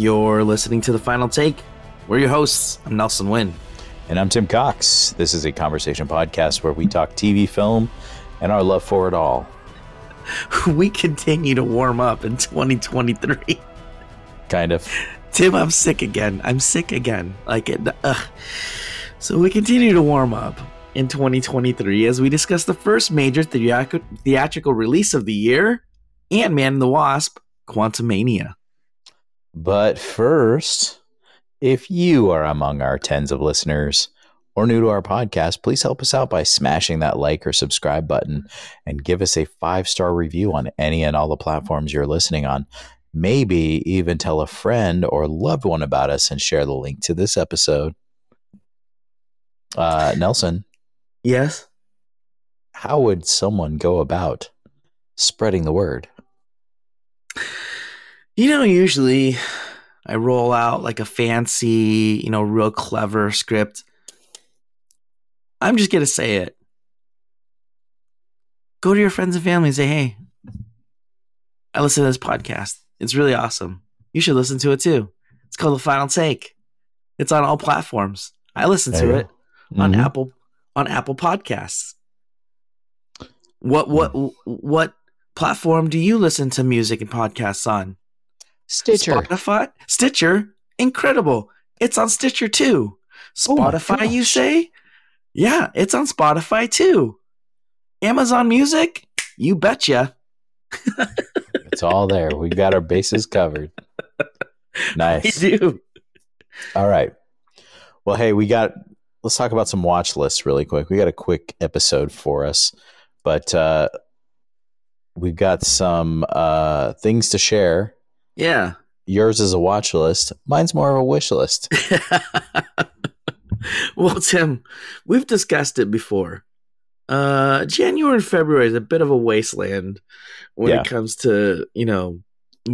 You're listening to The Final Take. We're your hosts. I'm Nelson Wynn. And I'm Tim Cox. This is a conversation podcast where we talk TV, film, and our love for it all. We continue to warm up in 2023. Kind of. Tim, I'm sick again. I'm sick again. Like it. Ugh. So we continue to warm up in 2023 as we discuss the first major theatrical, release of the year, Ant Man and the Wasp: Quantumania. But first, if you are among our tens of listeners or new to our podcast, please help us out by smashing that like or subscribe button and give us a five star review on any and all the platforms you're listening on. Maybe even tell a friend or loved one about us and share the link to this episode. Uh, Nelson, Yes. how would someone go about spreading the word? You know, usually I roll out like a fancy, you know, real clever script. I'm just going to say it. Go to your friends and family and say, hey, I listen to this podcast. It's really awesome. You should listen to it too. It's called The Final Take. It's on all platforms. I listen There to it on Mhm. Apple on Apple Podcasts. What what what platform do you listen to music and podcasts on? Stitcher. Spotify, Stitcher, incredible. It's on Stitcher too. Oh Spotify, you gosh. say? Yeah, it's on Spotify too. Amazon Music, you betcha. It's all there. We've got our bases covered. Nice. We do. All right. Well, hey, we got. Let's talk about some watch lists really quick. We got a quick episode for us, but uh, we've got some uh, things to share. Yeah. Yours is a watch list. Mine's more of a wish list. well, Tim, we've discussed it before. Uh, January and February is a bit of a wasteland when Yeah. it comes to you know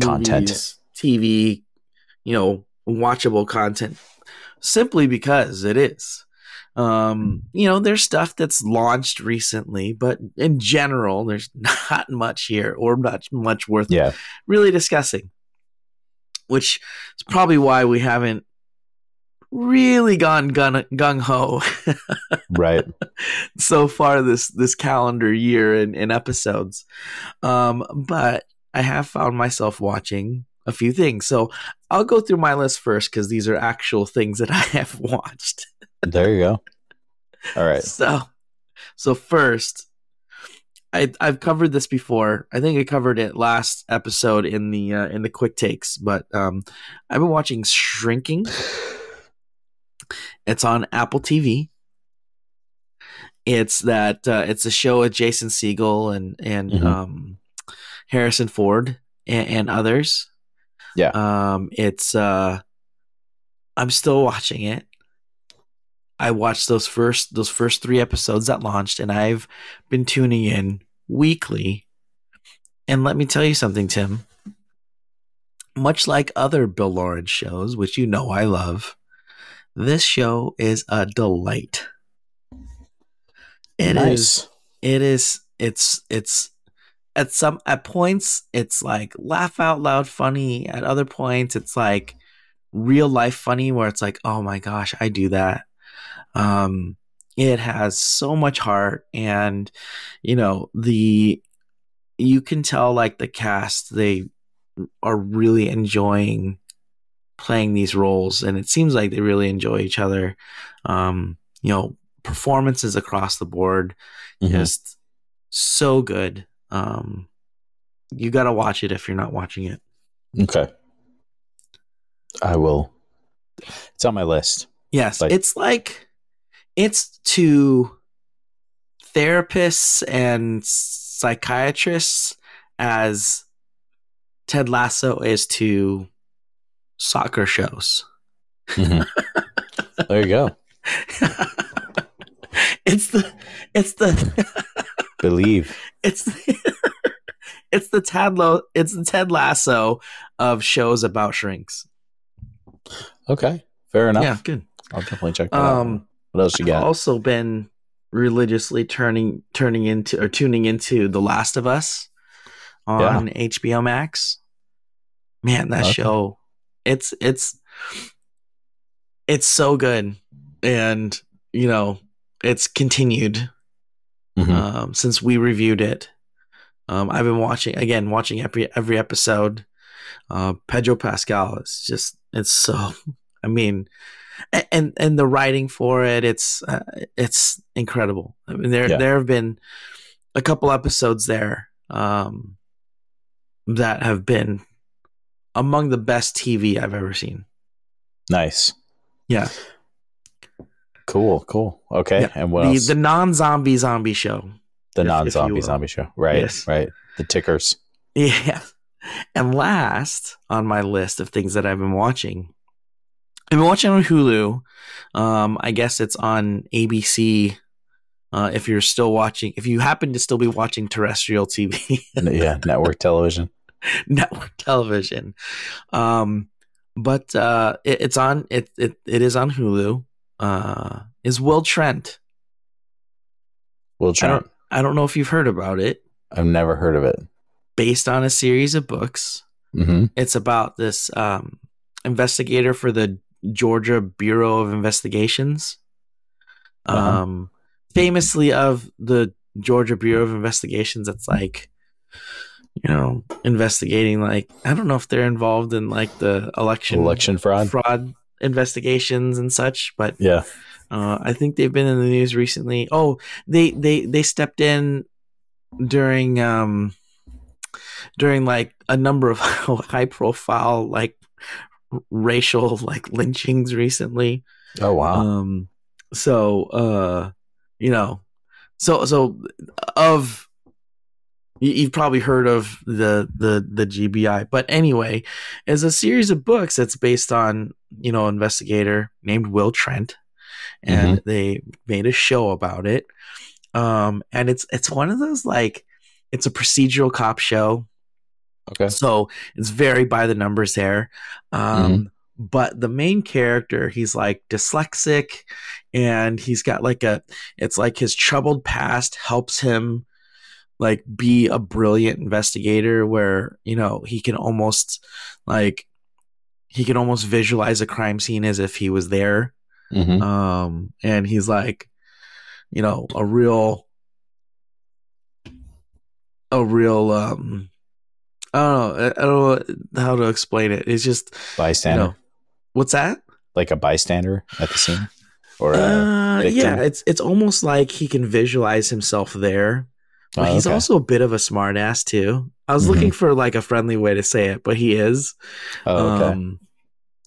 Content. TV, you know, watchable content. Simply because it is. Um, you know, there's stuff that's launched recently, but in general, there's not much here or not much worth Yeah. really discussing. Which is probably why we haven't really gone gung ho Right. so far this this calendar year in, in episodes. Um, but I have found myself watching a few things. So I'll go through my list first because these are actual things that I have watched. There you go. All right. So so first I, I've covered this before. I think I covered it last episode in the uh, in the quick takes, but um, I've been watching Shrinking. It's on Apple TV. It's that uh, it's a show with Jason Segel and and Mhm. um, Harrison Ford and, and others. Yeah. Um, it's uh, I'm still watching it. I watched those first those first three episodes that launched, and I've been tuning in weekly. And let me tell you something, Tim. Much like other Bill Lawrence shows, which you know I love, this show is a delight. It is. nice. It is. It's. It's. At some at points, it's like laugh out loud funny. At other points, it's like real life funny, where it's like, oh my gosh, I do that. Um, it has so much heart, and you know the you can tell like the cast they are really enjoying playing these roles and it seems like they really enjoy each other um you know performances across the board Mhm. just so good um you got to watch it if you're not watching it Okay. I will. It's on my list. yes Like- it's like it's to therapists and psychiatrists as ted lasso is to soccer shows Mhm. there you go. it's the it's the Believe. it's the, it's the Ted Lo, it's the Ted Lasso of shows about shrinks. Okay. Fair enough. Yeah, good. I'll definitely check that out. What else you I've also been religiously turning turning into or tuning into The Last of Us on HBO Max. Man, that Okay. show it's it's it's so good, and you know it's continued Mhm. um, since we reviewed it. Um, I've been watching again, watching every every episode. Uh, Pedro Pascal is just it's so. I mean, and and the writing for it, it's uh, it's incredible. I mean, there Yeah. there have been a couple episodes there um, that have been among the best TV I've ever seen. nice. Yeah, Cool. Cool. Okay. Yeah. And what the else? the non zombie zombie show. The if- if non-zombie will. zombie show. Right. Yes. Right. The tickers. Yeah. And last on my list of things that I've been watching, I've been watching on Hulu. Um, I guess it's on ABC. Uh, if you're still watching, if you happen to still be watching terrestrial TV, yeah. Network television. network television, um, but uh, it, it's on it, it it is on Hulu. Uh, is Will Trent? Will I Trent. don't I don't know if you've heard about it. I've never heard of it. Based on a series of books. hmm it's about this um, investigator for the Georgia Bureau of Investigations. Uh-huh. Um, famously of the Georgia Bureau of Investigations, it's like, you know, investigating like I don't know if they're involved in like the election Election fraud. fraud investigations and such, but Yeah. uh, I think they've been in the news recently. Oh, they they they stepped in during um during like a number of high profile like racial like lynchings recently. Oh wow. Um so uh you know so so of you- you've probably heard of the the the GBI but anyway as a series of books that's based on you know investigator named Will Trent and they made a show about it um and it's it's one of those like it's a procedural cop show okay. so it's very by the numbers there. Um, But the main character, he's like dyslexic and he's got like a, it's like his troubled past helps him like be a brilliant investigator where, you know, he can almost like, he can almost visualize a crime scene as if he was there hmm um and he's like you know a real a real um i don't know i don't know how to explain it it's just you Bystander. know what's that Like a bystander at the scene, or uh, yeah it's it's almost like he can visualize himself there but Oh, he's okay. also a bit of a smartass too i was Mhm. looking for like a friendly way to say it but he is oh, okay. um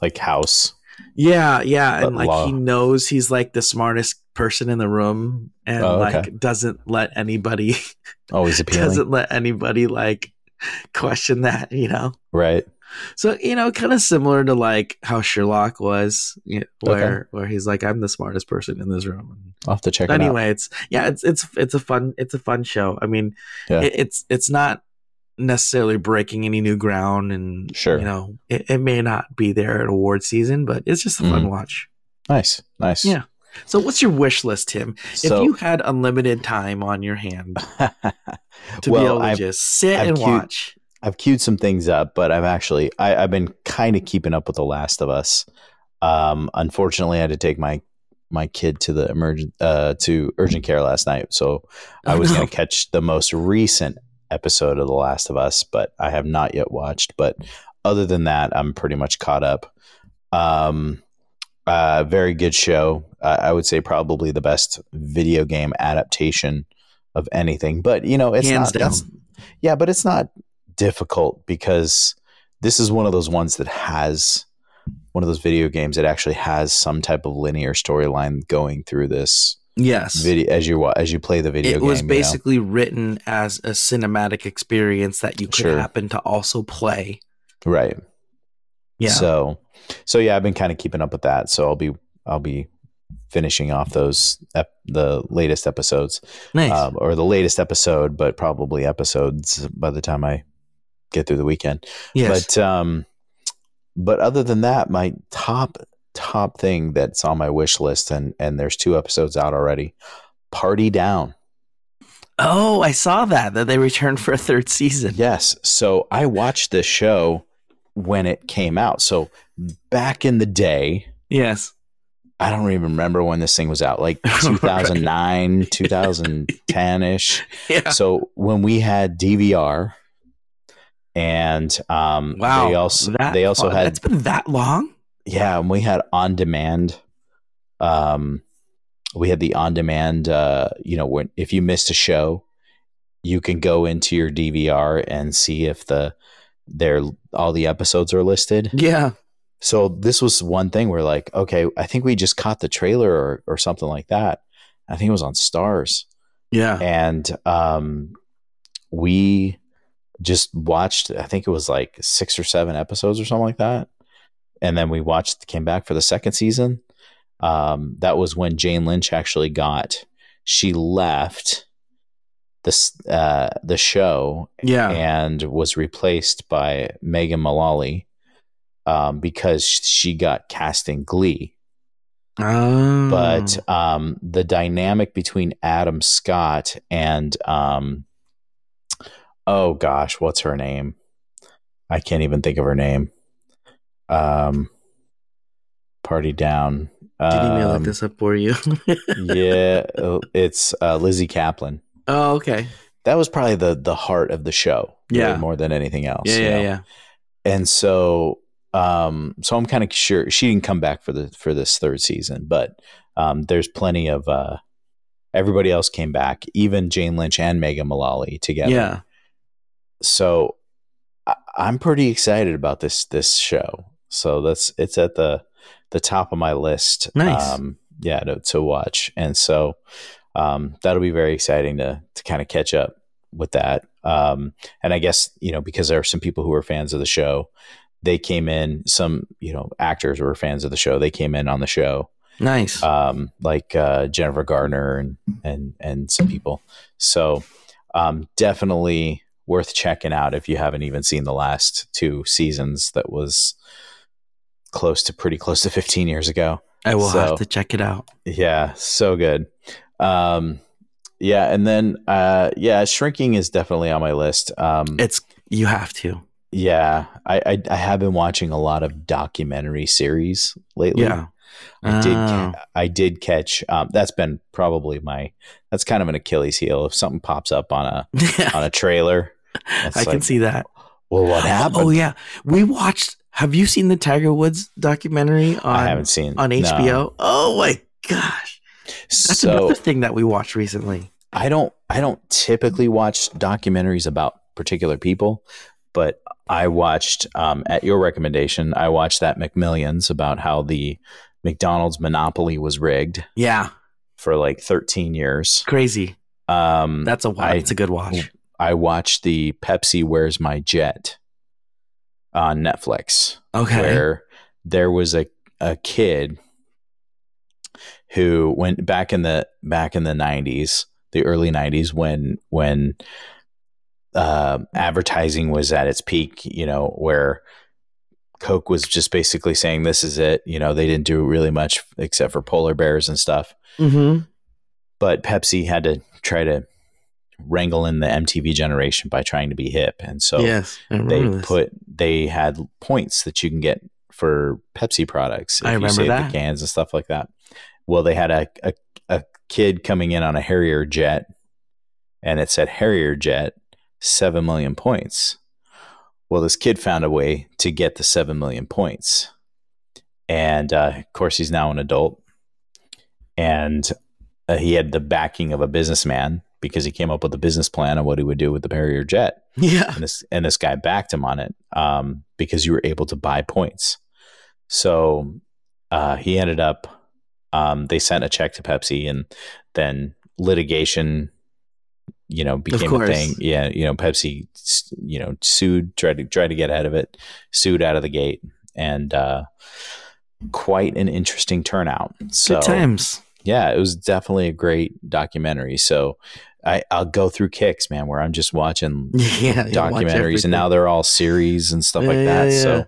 like house. Yeah, yeah, But and like law. he knows he's like the smartest person in the room, and Oh, okay. like doesn't let anybody Always appealing. doesn't let anybody like question that, you know. right. So you know, kind of similar to like how Sherlock was, you know, where where he's like, I'm the smartest person in this room. I'll have to check it out. anyway, it's yeah, it's it's it's a fun it's a fun show. I mean, Yeah. it, it's it's not necessarily breaking any new ground, and Sure. you know, it, it may not be there at award season, but it's just a fun Mhm. watch. Nice. Nice. Yeah. So, what's your wish list, Tim? So, if you had unlimited time on your hand to be able to I've, just sit I've and queued- watch, I've queued some things up, but I've actually I, I've been kind of keeping up with The Last of Us. Um, unfortunately, I had to take my my kid to the emergent uh, to urgent care last night, so I Oh, was no. going to catch the most recent episode of The Last of Us, but I have not yet watched. But other than that, I'm pretty much caught up. Um, uh, very good show. Uh, I would say probably the best video game adaptation of anything. But you know, it's hands not. down. Yeah, but it's not difficult because this is one of those ones that has one of those video games that actually has some type of linear storyline going through this Yes, video as you as you play the video it game. was you know? basically written as a cinematic experience that you could Sure. happen to also play. right. Yeah, So, so yeah, I've been kind of keeping up with that. So I'll be I'll be finishing off those ep- the latest episodes nice. um, or the latest episode, but probably episodes by the time I get through the weekend. yes, But um, but other than that, my top top thing that's on my wish list, and and there's two episodes out already. Party Down. oh, I saw that that they returned for a third season. Yes. So I watched this show when it came out. So back in the day, Yes. I don't even remember when this thing was out, like 2009, 2010 ish. Yeah. So when we had DVR, and um, Wow. they also that they also had That's been that long. yeah, and we had on demand. Um, we had the on demand. Uh, you know, when if you missed a show, you can go into your DVR and see if the there all the episodes are listed. Yeah. So this was one thing where like, okay, I think we just caught the trailer or or something like that. I think it was on Starz, Yeah. and um, we just watched. I think it was like six or seven episodes or something like that, and then we watched. Came back for the second season. Um, that was when Jane Lynch actually got. She left this uh, the show Yeah. and was replaced by Megan Mullally um, because she got cast in Glee. Oh. But um, the dynamic between Adam Scott and um, oh gosh, what's her name? I can't even think of her name. Um, party down. did you me look Um, this up for you? yeah, uh, it's uh, Lizzy Caplan. Oh, okay. That was probably the the heart of the show. really, Yeah. more than anything else. Yeah, yeah, know? yeah. and so um so i'm kind of sure she didn't come back for the for this third season but um there's plenty of uh everybody else came back even jane lynch and megan mullally together Yeah. so I, i'm pretty excited about this this show so that's it's at the the top of my list Nice. um yeah to, to watch and so um that'll be very exciting to to kind of catch up with that um and i guess you know because there are some people who are fans of the show they came in some you know actors were fans of the show they came in on the show Nice. um, like uh, Jennifer Gardner and and and some people. So um, definitely worth checking out if you haven't even seen the last two seasons. That was close to pretty close to 15 years ago. I will so- have to check it out. Yeah, so good. Um, yeah, and then uh, yeah, shrinking is definitely on my list. Um, It's you have to. yeah, I, I I have been watching a lot of documentary series lately. Yeah. I did. Oh. I did catch. Um, that's been probably my. That's kind of an Achilles heel. If something pops up on a on a trailer, I can see that. Well, what happened? Oh yeah, we watched. Have you seen the Tiger Woods documentary on I haven't seen on no. HBO? Oh my gosh, that's So another thing that we watched recently. I don't. I don't typically watch documentaries about particular people, but I watched um, at your recommendation. I watched that McMillions about how the McDonald's monopoly was rigged Yeah, for like 13 years. crazy. Um, That's a That's a good watch. I watched the Pepsi Where's My Jet on Netflix, Okay. where there was a, a kid who went back in the back in the nineties, the early nineties, when when uh, advertising was at its peak, you know, where Coke was just basically saying this is it. You know, they didn't do really much except for polar bears and stuff Mm-hmm. but Pepsi had to try to wrangle in the MTV generation by trying to be hip, and so yes, they this. put they had points that you can get for Pepsi products. I you remember save that. the cans and stuff like that. Well, they had a, a a kid coming in on a Harrier jet, and it said Harrier jet seven million points. Well, this kid found a way to get the seven million points, and uh, of course, he's now an adult, and uh, he had the backing of a businessman because he came up with a business plan on what he would do with the Harrier jet yeah, and this and this guy backed him on it um, because you were able to buy points. So uh, he ended up. Um, they sent a check to Pepsi, and then litigation, you know, became a thing. Yeah, you know, Pepsi, you know, sued, tried to try to get ahead of it, sued out of the gate, and uh, quite an interesting turnout. So good times. yeah, it was definitely a great documentary. So I, I'll go through kicks, man, where I'm just watching Yeah, you watch documentaries and now they're all series and stuff like that. yeah, So yeah.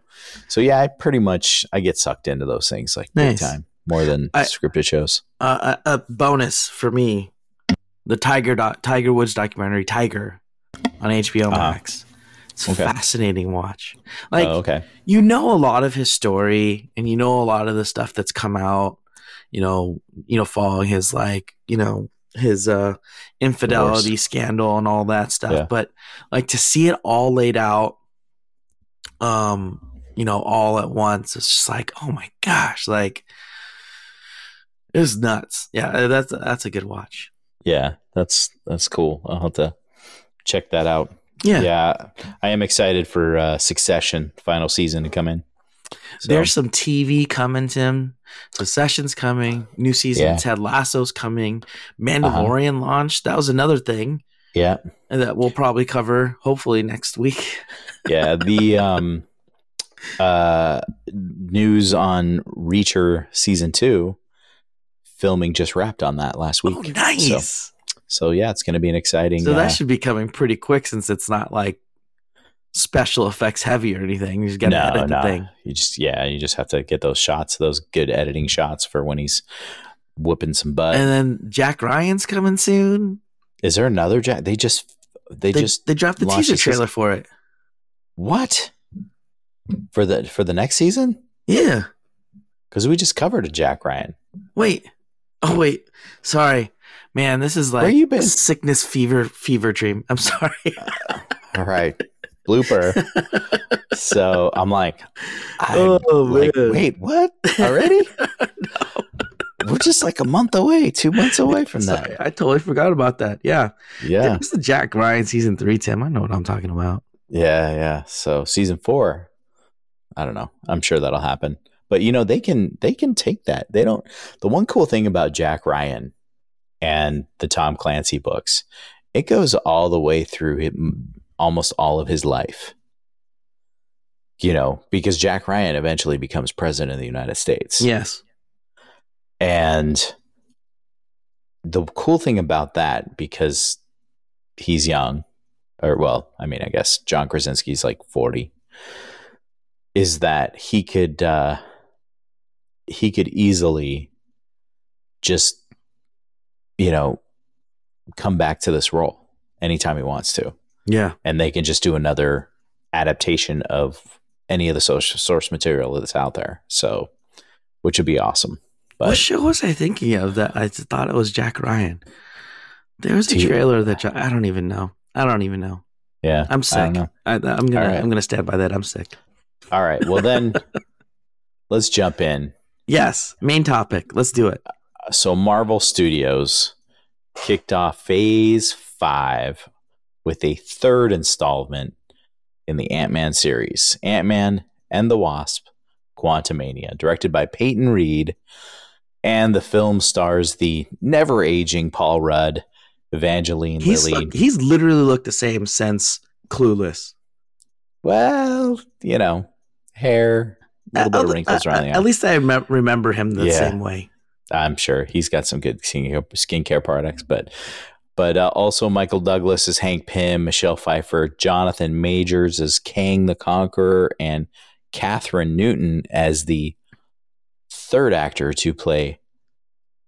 so yeah, I pretty much I get sucked into those things like big time more than I- scripted shows. uh, a, a bonus for me, the Tiger doc, Tiger Woods documentary Tiger on HBO Uh-huh. Max. It's a Okay. fascinating watch. Like oh, okay. you know a lot of his story and you know a lot of the stuff that's come out, you know, you know, following his like, you know, his uh infidelity scandal and all that stuff. Yeah. But like to see it all laid out um, you know, all at once, it's just like, oh my gosh, like it was nuts. Yeah, that's that's a good watch. Yeah, that's that's cool. I'll have to check that out. Yeah. Yeah, I am excited for uh, Succession final season to come in. So, There's some TV coming, Tim. Succession's coming. New season Yeah. Ted Lasso's coming. Mandalorian launched. That was another thing yeah, that we'll probably cover hopefully next week. yeah. The um, uh, news on Reacher season two filming just wrapped on that last week. Oh, nice. So, so yeah, it's going to be an exciting. So uh, that should be coming pretty quick since it's not like special effects heavy or anything. You just got to no, edit the no. thing. You just yeah, you just have to get those shots, those good editing shots for when he's whooping some butt. And then Jack Ryan's coming soon. Is there another Jack? They just they, They just they dropped the teaser trailer for it. what for the for the next season? Yeah. Because we just covered a Jack Ryan. Wait. Oh wait. Sorry. Man, this is like Where you been? sickness fever fever dream. I'm sorry. All right, blooper. so I'm like, I'm Oh, like, man. wait, what already? We're just like a month away, two months away from that. I totally forgot about that. Yeah. Yeah, It's the Jack Ryan season three, Tim. I know what I'm talking about. yeah, yeah. So season four, I don't know. I'm sure that'll happen. But you know, they can they can take that. They don't. The one cool thing about Jack Ryan and the Tom Clancy books, it goes all the way through him, almost all of his life. You know, because Jack Ryan eventually becomes president of the United States. Yes. And the cool thing about that, because he's young, or well, I mean, I guess John Krasinski's like 40, is that he could uh he could easily just you know come back to this role anytime he wants to. Yeah. And they can just do another adaptation of any of the source source material that's out there. So which would be awesome. what show was I thinking of that I thought it was Jack Ryan? There was a trailer that I don't even know. I don't even know. yeah, I'm sick. I, am gonna right. I'm gonna stand by that. I'm sick. All right. Well, then let's jump in. Yes. Main topic. Let's do it. So, Marvel Studios kicked off phase five with a third installment in the Ant Man series Ant Man and the Wasp Quantumania, directed by Peyton Reed. And the film stars the never aging Paul Rudd, Evangeline He's Lilly. look- he's literally looked the same since Clueless. well, you know, hair, little bit of wrinkles around the eye. at least I remem- remember him the Yeah. same way. I'm sure he's got some good skincare, skincare products, but but uh, also Michael Douglas as Hank Pym, Michelle Pfeiffer, Jonathan Majors as Kang the Conqueror, and Kathryn Newton as the third actor to play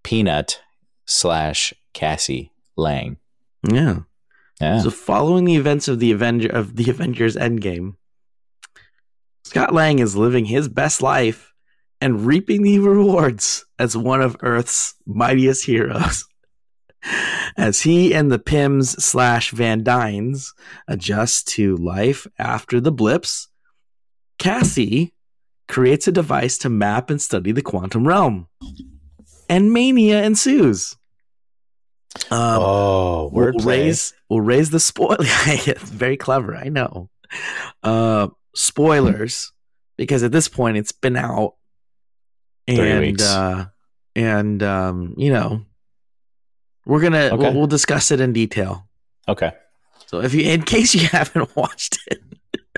Peanut slash Cassie Lang. Yeah. Yeah, So following the events of the Avenger of the Avengers Endgame, Scott Lang is living his best life and reaping the rewards as one of Earth's mightiest heroes. As he and the Pyms slash Van Dynes adjust to life after the blips, Cassie creates a device to map and study the quantum realm. And mania ensues. Um, oh, we'll raise we'll raise the spoil. it's very clever, I know. Uh, spoilers because at this point it's been out, and uh, and um, you know we're gonna Okay. we'll, we'll discuss it in detail. Okay. So if you, in case you haven't watched it,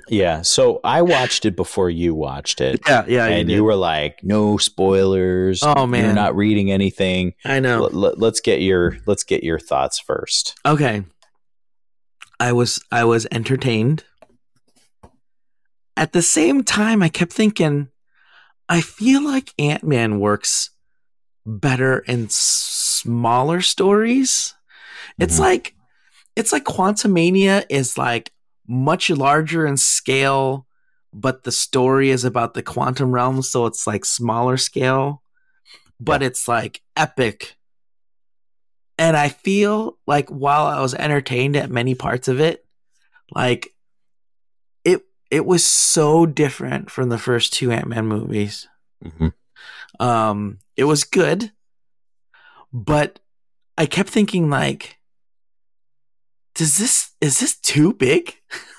Yeah. So I watched it before you watched it. yeah, yeah, and did. you were like, "No spoilers. Oh, man you're not reading anything." I know. Let, us get your let's get your thoughts first. Okay. I was I was entertained. At the same time, I kept thinking, I feel like Ant Man works better in smaller stories. It's Mhm. like it's like Quantumania is like much larger in scale, but the story is about the quantum realm, so it's like smaller scale, but it's like epic. And I feel like while I was entertained at many parts of it, like it was so different from the first two Ant-Man movies. Mhm. Um it was good, but I kept thinking like does this is this too big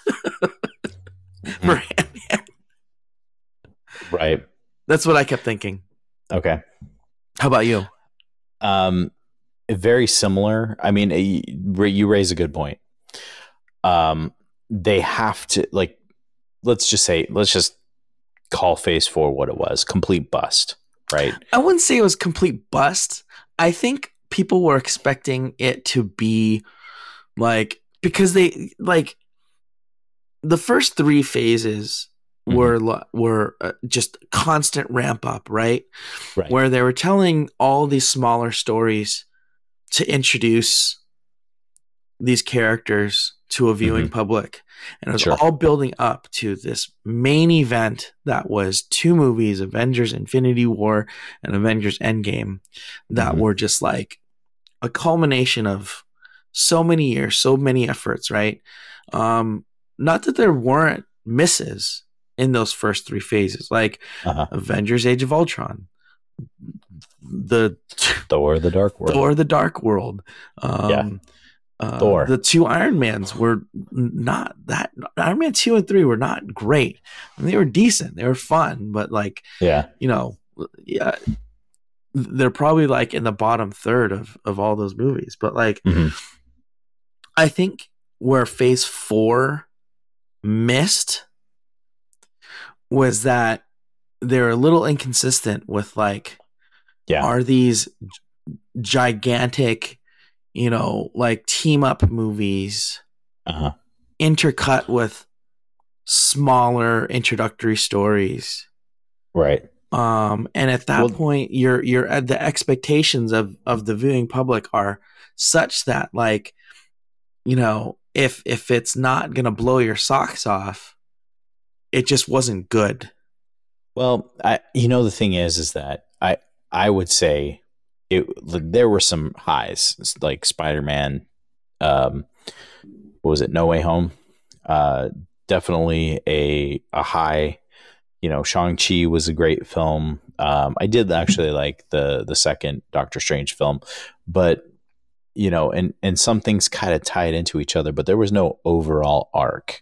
Mhm. for Ant-Man? Right. That's what I kept thinking. Okay. How about you? Um, very similar. I mean, you raise a good point. Um, they have to like, let's just say, let's just call Phase Four what it was: complete bust. Right. I wouldn't say it was complete bust. I think people were expecting it to be like because they like the first three phases were lo- were uh, just constant ramp up, right? Right. Where they were telling all these smaller stories to introduce these characters to a viewing public. And it was Sure. all building up to this main event that was two movies Avengers Infinity War and Avengers Endgame that Mhm. were just like a culmination of so many years, so many efforts, right? Um, not that there weren't misses in those first three phases, like Uh-huh. Avengers Age of Ultron, the Thor: The Dark World. Thor the Dark World. Um, Yeah. Uh, Thor. The two Iron Mans were not that. Iron Man 2 and 3 were not great. I mean, they were decent. They were fun, but like, Yeah. you know, yeah, they're probably like in the bottom third of, of all those movies. But like, Mhm. I think where phase four missed was that they're a little inconsistent with like, Yeah. are these gigantic, you know, like team up movies Uh-huh. intercut with smaller introductory stories. Right. Um, and at that Well- point, you're you're at the expectations of of the viewing public are such that like, you know, if if it's not gonna blow your socks off, it just wasn't good. Well, I you know the thing is is that I I would say it there were some highs like Spider-Man um what was it No Way Home? Uh definitely a a high. You know Shang-Chi was a great film. Um I did actually like the the second Doctor Strange film but you know and and some things kind of tied into each other but there was no overall arc.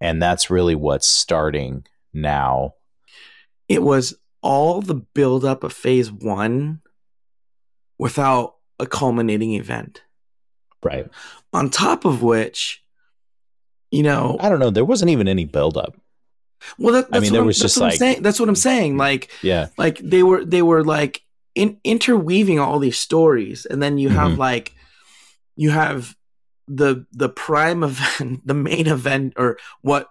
And that's really what's starting now. It was all the buildup of phase one without a culminating event. right On top of which, you know, I don't know. There wasn't even any buildup. well, that, I that's mean, what there I'm- was just like- saying. that's what I'm saying. Like, Yeah. like they were they were like in, interweaving all these stories and then you have Mhm. like you have the the prime event the main event or what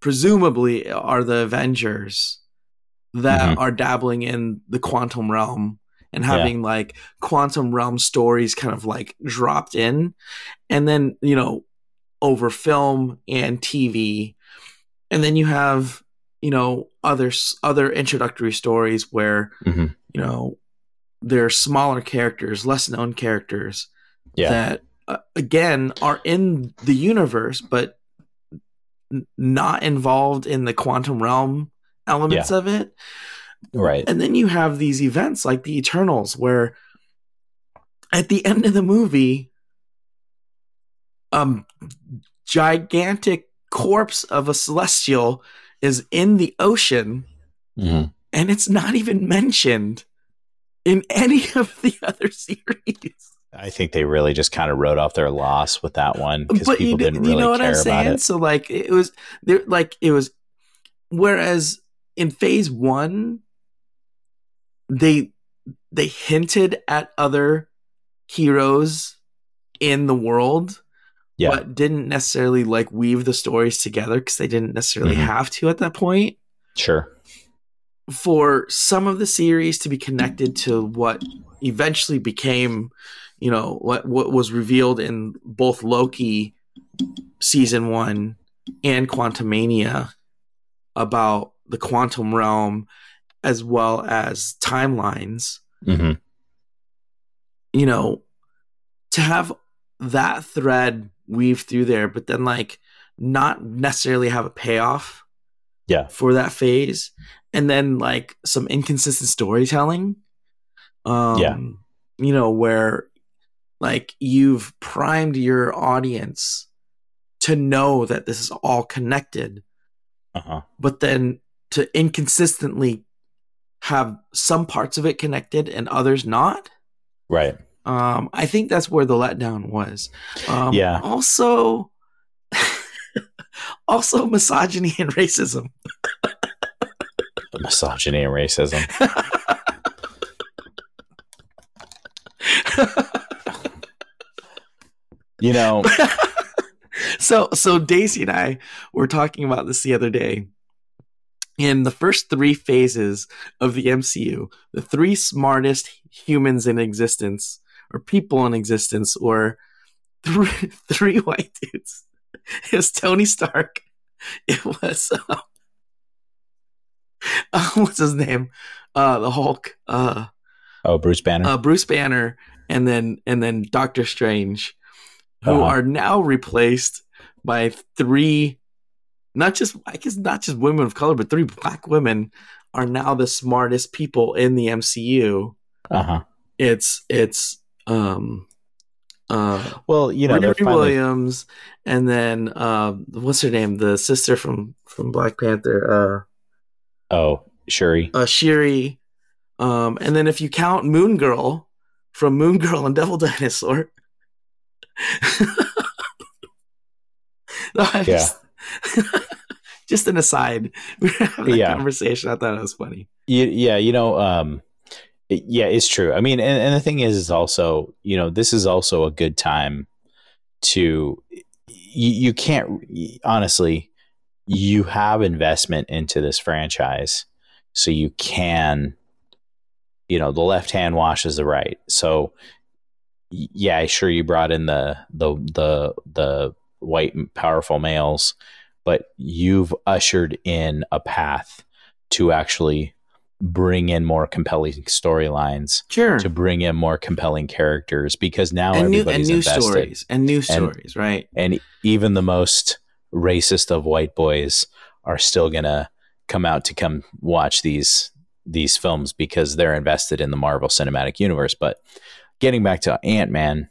presumably are the avengers that Mhm. are dabbling in the quantum realm and Yeah. having like quantum realm stories kind of like dropped in and then you know over film and tv and then you have you know other other introductory stories where Mhm. you know there are smaller characters less known characters Yeah. that uh, again are in the universe but n- not involved in the quantum realm elements of it Right. and then you have these events like the Eternals, where at the end of the movie, um, gigantic corpse of a celestial is in the ocean, Mhm. and it's not even mentioned in any of the other series. I think they really just kind of wrote off their loss with that one because people you, didn't you really know what care I'm about saying? it. So like it was there, like it was. Whereas in Phase One, they they hinted at other heroes in the world, Yeah. but didn't necessarily like weave the stories together because they didn't necessarily Mhm. have to at that point. Sure. For some of the series to be connected to what eventually became, you know, what what was revealed in both Loki season one and Quantumania about the quantum realm as well as timelines. hmm You know, to have that thread weave through there, but then like not necessarily have a payoff Yeah. for that phase, and then like some inconsistent storytelling. Um, Yeah. you know where like you've primed your audience to know that this is all connected, Uh-huh. but then to inconsistently have some parts of it connected and others not. Right. Um, I think that's where the letdown was. Um, Yeah. Also, also misogyny and racism. Misogyny and racism. You know, so, so Daisy and I were talking about this the other day. In the first three phases of the MCU, the three smartest humans in existence, or people in existence, or three, three white dudes. It was Tony Stark. It was uh, uh, what's his name? Uh, the Hulk. Uh, oh, Bruce Banner. uh, Bruce Banner, and then and then Doctor Strange, who Uh-huh. are now replaced by three, not just I guess not just women of color, but three black women are now the smartest people in the MCU. Uh-huh. It's it's um uh Well, you know, finally, Williams, and then uh what's her name? The sister from from Black Panther, oh, Shuri. uh, uh Shiri, um, and then if you count Moon Girl from Moon Girl and Devil Dinosaur. No, Yeah. just, just an aside. We were having a Yeah. conversation. I thought it was funny. You, yeah, you know, um, it- yeah, it's true. I mean, and, and the thing is, is also, you know, this is also a good time to, you, you can't, honestly, you have investment into this franchise. So you can, you know, the left hand washes the right. So, yeah, sure, you brought in the, the, the, the white powerful males, but you've ushered in a path to actually bring in more compelling storylines, Sure. to bring in more compelling characters, because now and new and everybody's new invested. stories and new stories, right? And even the most racist of white boys are still gonna come out to come watch these these films because they're invested in the Marvel Cinematic Universe. But getting back to Ant Man,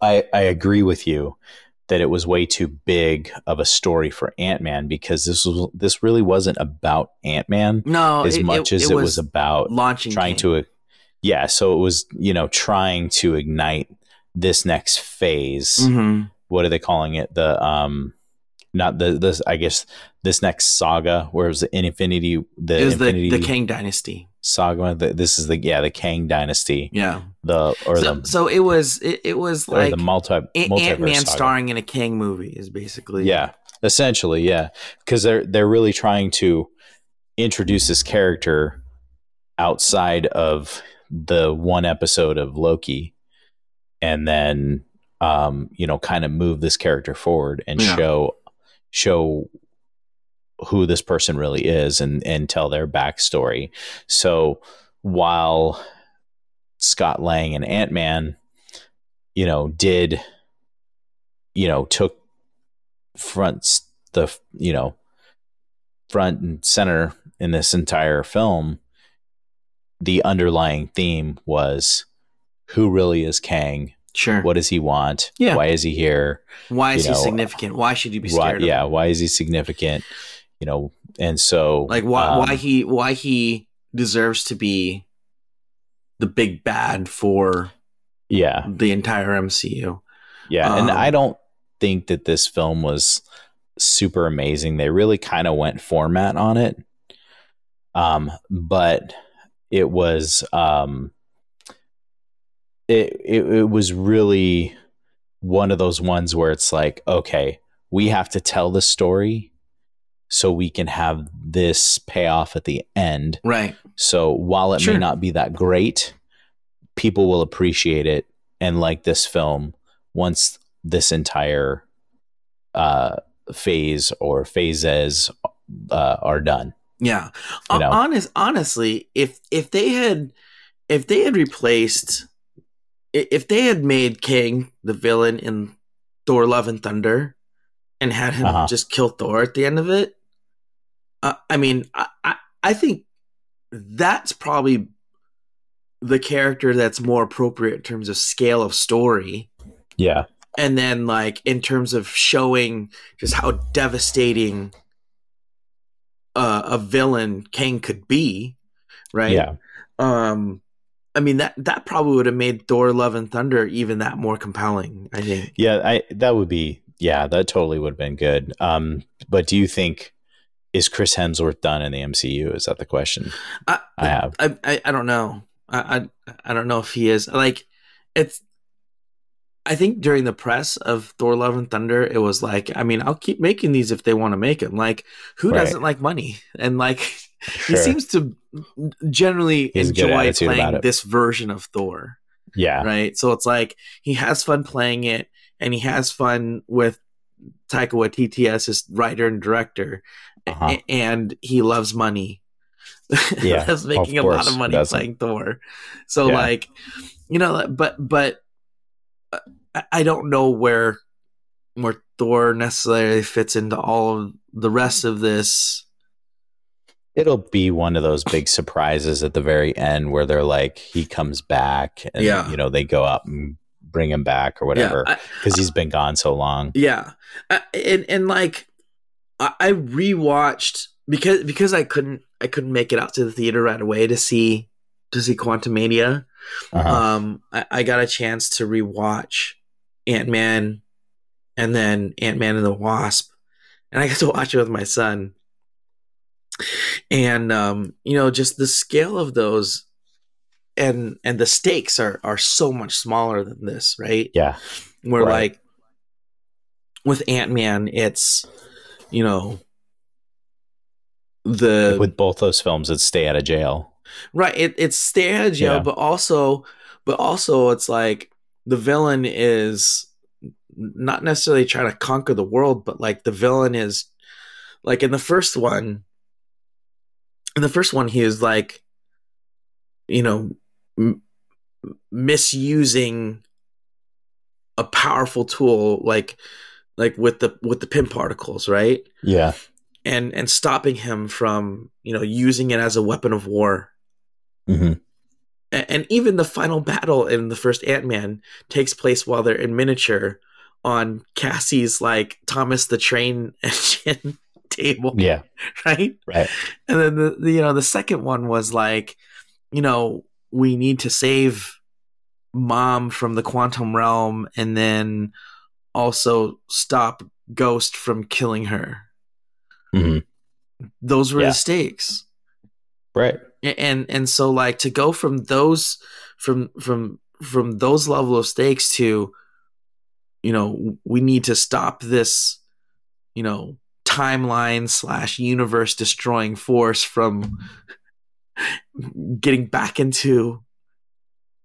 I I agree with you that it was way too big of a story for Ant Man because this was this really wasn't about Ant Man No, as it- much it- as it, was, about launching trying game. to yeah so it was you know trying to ignite this next phase Mhm. what are they calling it the um not the this i guess this next saga where it was the infinity the It was the infinity the Kang Dynasty. Saga the, this is the yeah the kang dynasty Yeah. the or So, the so it was it, it was like the multi Ant Man starring in a Kang movie is basically Yeah, essentially, yeah, because they're they're really trying to introduce this character outside of the one episode of Loki, and then um, you know, kind of move this character forward and Yeah. show show who this person really is and and tell their backstory. So while Scott Lang and Ant Man, you know, did you know took fronts the you know front and center in this entire film the underlying theme was who really is kang Sure. what does he want Yeah. why is he here Why is you he know, significant? Why should you be why, scared? of yeah him? why is he significant you know and so Like why um, why he why he deserves to be the big bad for yeah the entire MCU. Yeah, and Um, I don't think that this film was super amazing. They really kind of went format on it. Um, but it was um it, it it was really one of those ones where it's like, okay, we have to tell the story so we can have this payoff at the end. Right. So while it Sure. may not be that great, people will appreciate it and like this film once this entire uh phase or phases uh, are done. Yeah. You know? Honest, honestly, if if they had if they had replaced if they had made King the villain in Thor: Love and Thunder and had him Uh-huh. just kill Thor at the end of it, uh, I mean, I, I I think that's probably the character that's more appropriate in terms of scale of story Yeah. and then like in terms of showing just how devastating uh, a villain Kang could be, right? Yeah. Um, I mean that that probably would have made Thor: Love and Thunder even that more compelling. I think. Yeah. I that would be yeah, that totally would have been good. Um, but do you think is Chris Hemsworth done in the MCU? Is that the question I I have? I I, I don't know. I, I I don't know if he is like it's. I think during the press of Thor: Love and Thunder, it was like, I mean, I'll keep making these if they want to make them. Like, who Right. doesn't like money? And like, Sure. he seems to generally He has a good enjoy playing this version of Thor, yeah. right? So it's like he has fun playing it, and he has fun with Taika Waititi as his writer and director, Uh-huh. and he loves money. Yeah, loves making a lot of money playing Thor. So Yeah. like, you know, but but uh, I- don't know where where Thor necessarily fits into all of the rest of this. It'll be one of those big surprises at the very end where they're like he comes back and Yeah. you know they go up and bring him back or whatever Yeah, because he's been gone so long. Yeah, Uh, and and like I, I rewatched because because I couldn't I couldn't make it out to the theater right away to see to see Quantumania. Uh-huh. Um, I, I got a chance to rewatch Ant Man, and then Ant Man and the Wasp, and I got to watch it with my son. And um, you know, just the scale of those, and and the stakes are are so much smaller than this, right? yeah. where Right. like with ant-man it's you know the With both those films, it's stay out of jail. right it, it's stay out of jail Yeah. but also but also it's like the villain is not necessarily trying to conquer the world but like the villain is like in the first one in the first one he is like you know m- misusing a powerful tool like like with the with the Pym particles right Yeah. and and stopping him from you know using it as a weapon of war hmm A- and even the final battle in the first ant-man takes place while they're in miniature on cassie's like thomas the train engine table Yeah. right Right. and then the, the you know the second one was like you know we need to save mom from the quantum realm and then also stop ghost from killing her hmm those were Yeah. the stakes Right. And and so like to go from those from from from those level of stakes to you know we need to stop this you know timeline slash universe destroying force from getting back into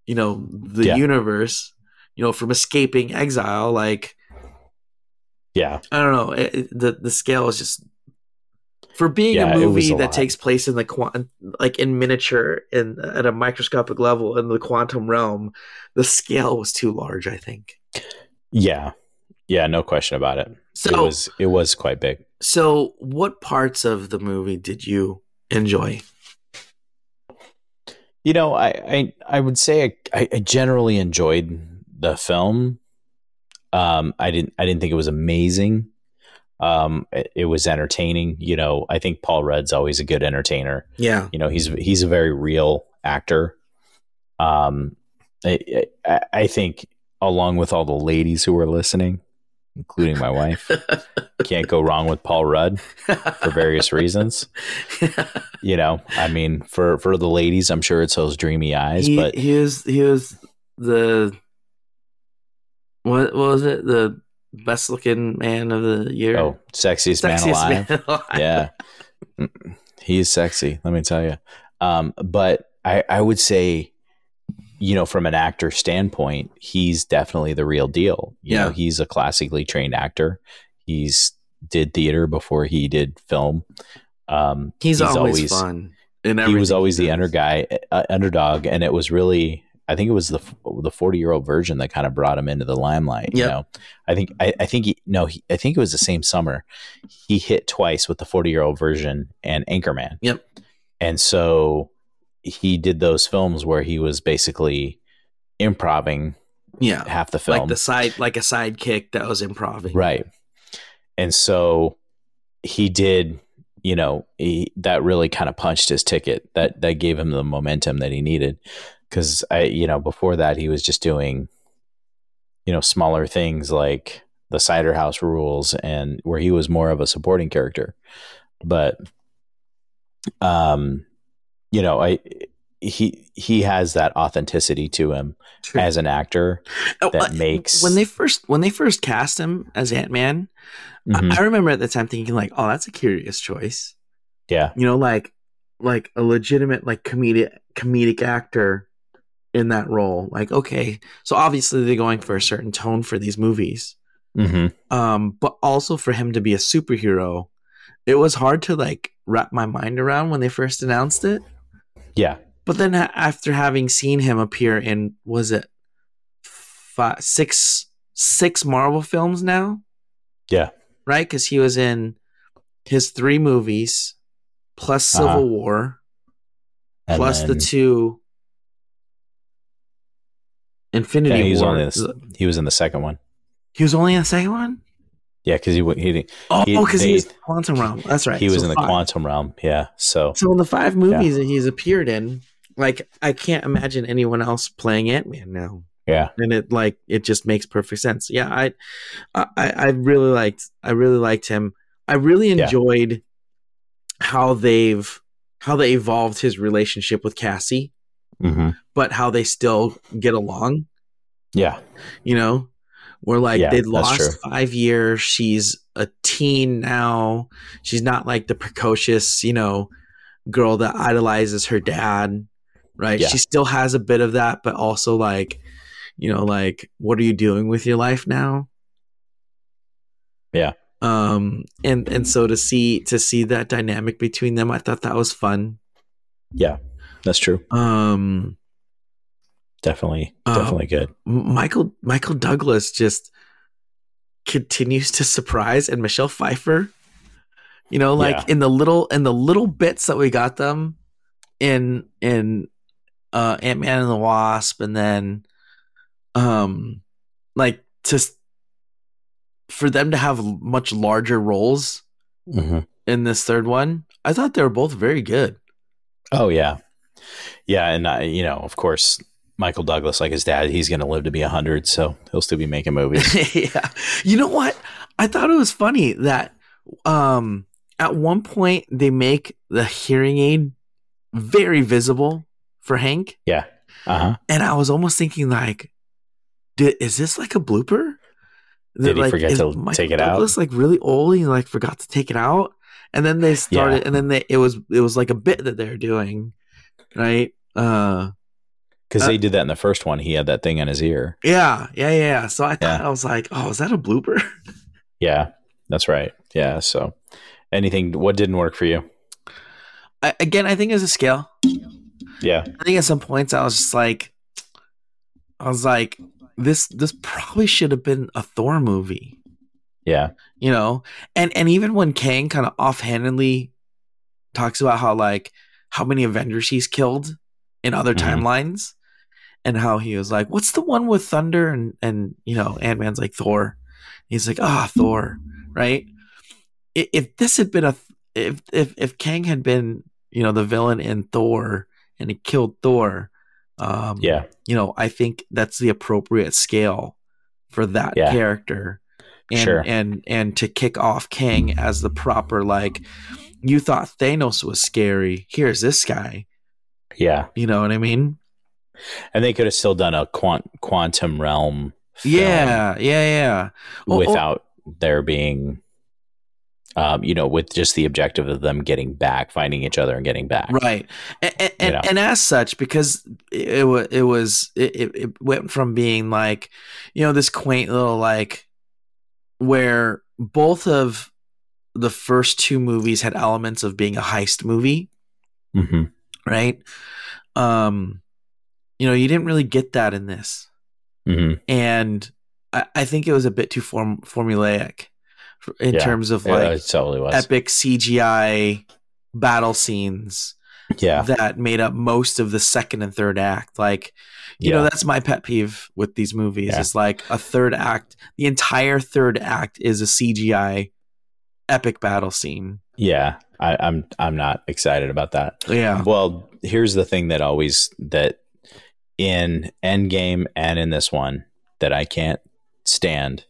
you know the Yeah. universe you know from escaping exile like Yeah. i don't know it, it- the the scale is just for being Yeah, a movie a that lot. takes place in the quant like in miniature in at a microscopic level in the quantum realm the scale was too large i think Yeah. Yeah. No question about it. so it was it was quite big. so what parts of the movie did you enjoy You know, I I, I would say I, I generally enjoyed the film. Um, I didn't I didn't think it was amazing. Um, it, it was entertaining. You know, I think Paul Rudd's always a good entertainer. yeah You know, he's he's a very real actor. Um, I, I, I think along with all the ladies who were listening, including my wife, can't go wrong with Paul Rudd for various reasons. You know, I mean, for for the ladies, I'm sure it's those dreamy eyes, he, but he was he was the what, what was it the best looking man of the year oh, sexiest, man alive. man alive. yeah, he's sexy. Let me tell you. Um, but I I would say, you know, from an actor standpoint, he's definitely the real deal. You know, Yeah. he's a classically trained actor. He's did theater before he did film. Um, he's, always, fun. in he was always the under guy, uh, underdog, and it was really. I think it was the the forty year old Virgin that kind of brought him into the limelight. You know, I think I, I think he, no, he, I think it was the same summer. He hit twice with the forty year old Virgin and Anchorman. Yep. And so he did those films where he was basically improving Yeah, half the film. like the side, like a sidekick that was improving. Right. And so he did, you know, he, that really kind of punched his ticket. That that gave him the momentum that he needed. Cause I, you know, before that he was just doing, you know, smaller things like the cider house rules and where he was more of a supporting character. But um, you know, I he he has that authenticity to him Sure. as an actor Oh, that uh, makes when they first when they first cast him as Ant Man. Mhm. I, I remember at the time thinking like, oh, that's a curious choice. yeah. You know, like like a legitimate like comedic comedic actor in that role. Like, okay, so obviously they're going for a certain tone for these movies. hmm Um, but also for him to be a superhero, it was hard to like wrap my mind around when they first announced it. Yeah. But then after having seen him appear in was it five, six six Marvel films now, Yeah. right? Because he was in his three movies plus Civil Uh-huh. War And plus the two Infinity Yeah, he was War. only the, he was in the second one. he was only in the second one. Yeah, because he he Oh, He- because he, they- was in the Quantum Realm. That's right. he was So in the five. quantum realm. Yeah, so So in the five movies that he's appeared in, like I can't imagine anyone else playing Ant Man now. yeah, and it like it just makes perfect sense. Yeah, I, I, I really liked, I really liked him. I really Yeah. enjoyed how they've how they evolved his relationship with Cassie, hmm but how they still get along. yeah, You know, where like Yeah, they lost five years. She's a teen now. She's not like the precocious, you know, girl that idolizes her dad. Right? Yeah. She still has a bit of that, but also like, you know, like what are you doing with your life now? Yeah. Um and and so to see to see that dynamic between them, I thought that was fun. yeah. That's true. Um Definitely, Um, definitely good. Michael Michael Douglas just continues to surprise and Michelle Pfeiffer you know like Yeah. in the little in the little bits that we got them in in uh Ant-Man and the Wasp and then um like just for them to have much larger roles hmm in this third one I thought they were both very good Oh yeah, yeah, and I, you know, of course, Michael Douglas, like his dad, he's going to live to be hundred, so he'll still be making movies. yeah. You know what? I thought it was funny that um at one point they make the hearing aid very visible for Hank yeah. Uh huh. and I was almost thinking like did, is this like a blooper? Did he like, forget to Michael take it out? Douglas, like really old and like forgot to take it out and then they started Yeah. and then they it was it was like a bit that they're doing right uh Because Uh, they did that in the first one. He had that thing in his ear. yeah yeah yeah, yeah. so I thought Yeah. I was like oh is that a blooper Yeah, that's right. Yeah. So, anything? What didn't work for you? I, again I think it's a scale Yeah. I think at some points I was just like, I was like, this this probably should have been a Thor movie, Yeah. you know. And and even when Kang kind of offhandedly talks about how like how many Avengers he's killed in other Mhm. timelines, and how he was like, "What's the one with Thunder?" and and you know, Ant Man's like Thor. He's like, "Ah, Thor," right? If this had been a if if if Kang had been you know the villain in Thor and he killed Thor, um, Yeah. you know, I think that's the appropriate scale for that Yeah. character. And, Sure. and and to kick off Kang as the proper like you thought Thanos was scary. Here's this guy. Yeah. You know what I mean? And they could have still done a quant- quantum realm. Yeah, yeah, yeah. Oh, Without there being, um, you know, with just the objective of them getting back, finding each other, and getting back. right. And and, and, know. and as such, because it, was it was it, it went from being like, you know, this quaint little like where both of the first two movies had elements of being a heist movie, hmm right? Um, you know, you didn't really get that in this, hmm and I, I think it was a bit too form formulaic in Yeah. terms of like it totally was. epic CGI battle scenes yeah. that made up most of the second and third act. Like, you know, that's my pet peeve with these movies. Yeah. Is like a third act. The entire third act is a CGI epic battle scene. Yeah. I, I'm I'm not excited about that. Yeah. Well, here's the thing that always that in Endgame and in this one that I can't stand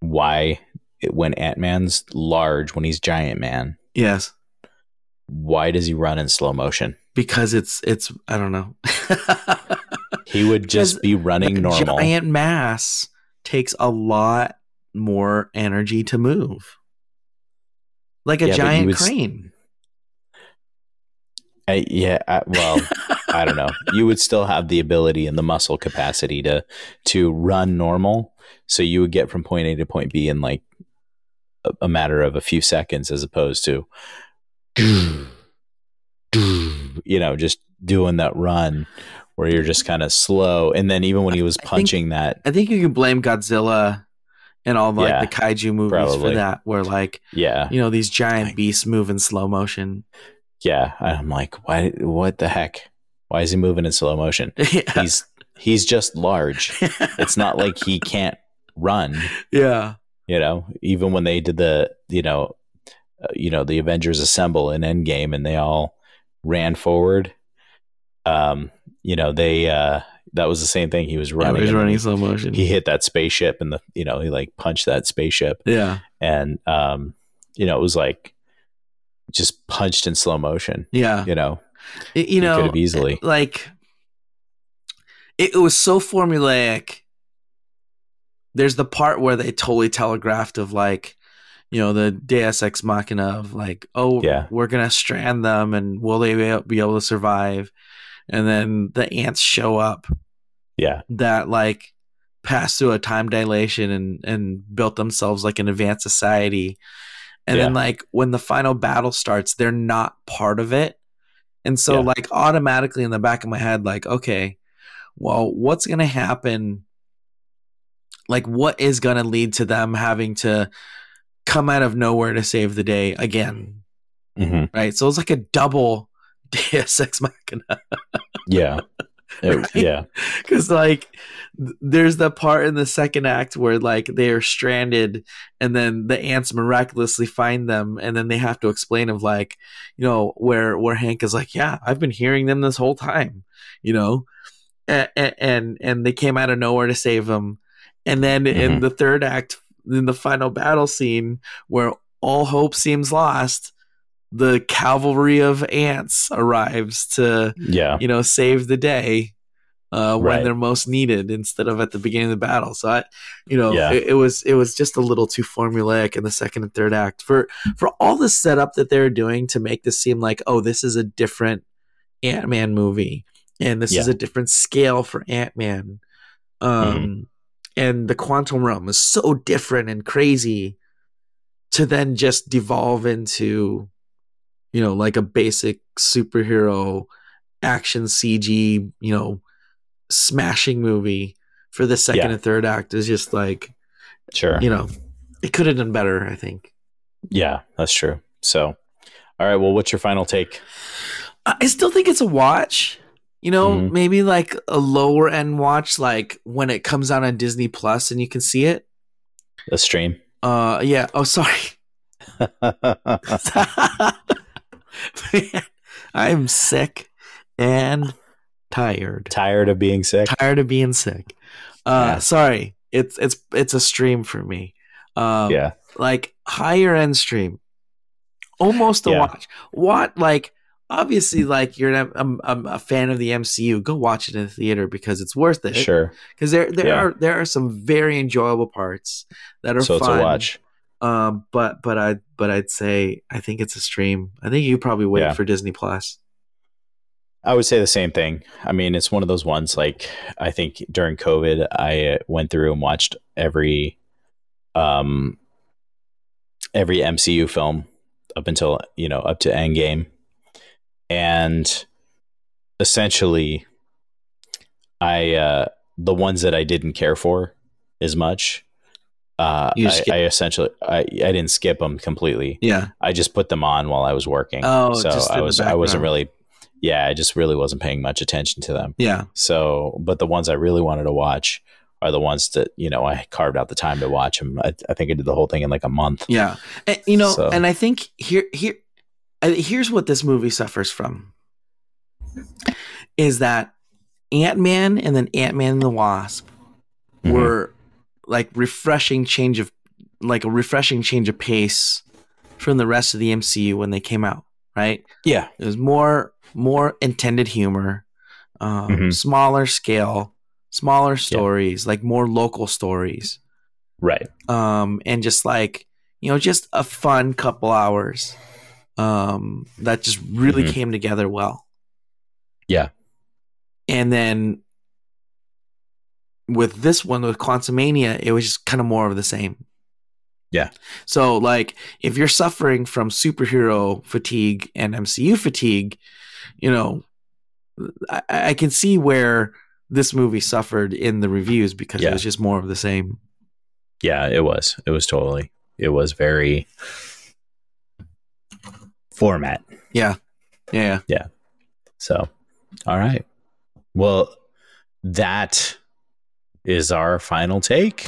why it, when Ant Man's large, when he's Giant Man, Yes. why does he run in slow motion? Because it's it's I don't know. He would just be running The normal. Giant mass takes a lot more energy to move. Like a Yeah, giant crane. I, yeah, I, well, I don't know. You would still have the ability and the muscle capacity to to run normal, so you would get from point A to point B in like a, a matter of a few seconds, as opposed to you know just doing that run where you're just kind of slow. And then even when he was I think- punching that, I think you can blame Godzilla and all like Yeah, the kaiju movies probably. for that, where like yeah, you know these giant beasts move in slow motion. yeah, I'm like, why? What the heck? Why is he moving in slow motion? yeah. He's he's just large. It's not like he can't run. yeah, you know even when they did the you know uh, you know the avengers assemble in endgame and they all ran forward um you know they uh that was the same thing he was running he's and then running he, slow motion. he hit that spaceship and the you know he like punched that spaceship yeah, and um you know it was like just punched in slow motion yeah. you know Y- you could know, have easily- like it, it was so formulaic. There's the part where they totally telegraphed of like, you know, the Deus Ex Machina of like, oh, Yeah. we're gonna strand them, and will they be be able to survive? And then the ants show up yeah that like passed through a time dilation and and built themselves like an advanced society and then like when the final battle starts they're not part of it and so Yeah. like automatically in the back of my head like okay well what's going to happen? Like what is going to lead to them having to come out of nowhere to save the day again? Hmm right? So it's like a double deus ex machina. Yeah It- Right? yeah because like th- there's the part in the second act where like they are stranded and then the ants miraculously find them and then they have to explain of like you know where where hank is like yeah i've been hearing them this whole time you know and and, and they came out of nowhere to save them and then in Mhm. the third act in the final battle scene where all hope seems lost the cavalry of ants arrives to yeah you know, save the day uh, when Right. they're most needed instead of at the beginning of the battle. So I, you know, Yeah. it, it was it was just a little too formulaic in the second and third act for for all the setup that they're doing to make this seem like oh this is a different Ant Man movie and this is a different scale for Ant Man. Um, Mm-hmm. and the quantum realm is so different and crazy to then just devolve into you know like a basic superhero action CG, you know, smashing movie for the second Yeah. and third act is just like, sure you know, it could have done better, I think. yeah that's true so all right well what's your final take I still think it's a watch. You know, Mhm. maybe like a lower end watch, like when it comes out on Disney Plus and you can see it. A stream Uh, yeah. Oh, sorry. Man, I'm sick and tired. tired of being sick Tired of being sick. Uh, Yeah. sorry. It's it's it's a stream for me. Um, yeah like higher end stream, almost a Yeah. watch. What like obviously like you're um, um, a fan of the MCU, go watch it in the theater because it's worth it. sure because there there Yeah. are there are some very enjoyable parts that are so it's fun. a watch Um, but but I but I'd say I think it's a stream. I think you probably wait Yeah. for Disney Plus. I would say the same thing. I mean, it's one of those ones like I think during COVID, I went through and watched every um every MCU film up until you know up to Endgame, and essentially, I uh, the ones that I didn't care for as much. Uh, I, I essentially I, I didn't skip them completely. Yeah. I just put them on while I was working. Oh, so I was I wasn't really yeah, I just really wasn't paying much attention to them. Yeah. So, but the ones I really wanted to watch are the ones that you know I carved out the time to watch them. I, I think I did the whole thing in like a month. Yeah. And, you know, So- and I think here here here's what this movie suffers from is that Ant-Man and then Ant-Man and the Wasp Mhm. were like refreshing change of like a refreshing change of pace from the rest of the MCU when they came out, right? Yeah, It was more more intended humor, um, Mhm. smaller scale, smaller stories, like more local stories, right. um, and just like you know, just a fun couple hours um, that just really Mhm. came together well. Yeah. and then with this one with Quantumania, it was just kind of more of the same. Yeah. So like if you're suffering from superhero fatigue and MCU fatigue, you know, I, I can see where this movie suffered in the reviews because Yeah. it was just more of the same. Yeah, it was. It was totally. It was very format. Yeah. Yeah. Yeah. So, all right. Well, that is our final take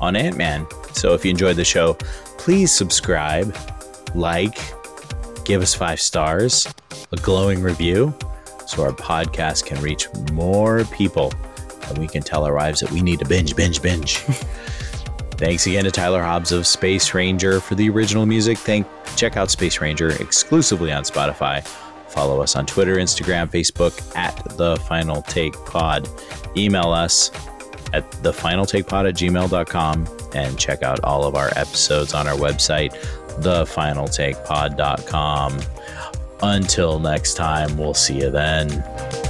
on Ant Man. So, if you enjoyed the show, please subscribe, like, give us five stars, a glowing review, so our podcast can reach more people and we can tell our wives that we need to binge, binge, binge. Thanks again to Tyler Hobbs of Space Ranger for the original music. Thank check out Space Ranger exclusively on Spotify. Follow us on Twitter, Instagram, Facebook at the Final Take Pod. Email us at the final take pod at gmail.com and check out all of our episodes on our website, thefinaltakepod.com. Until next time, we'll see you then.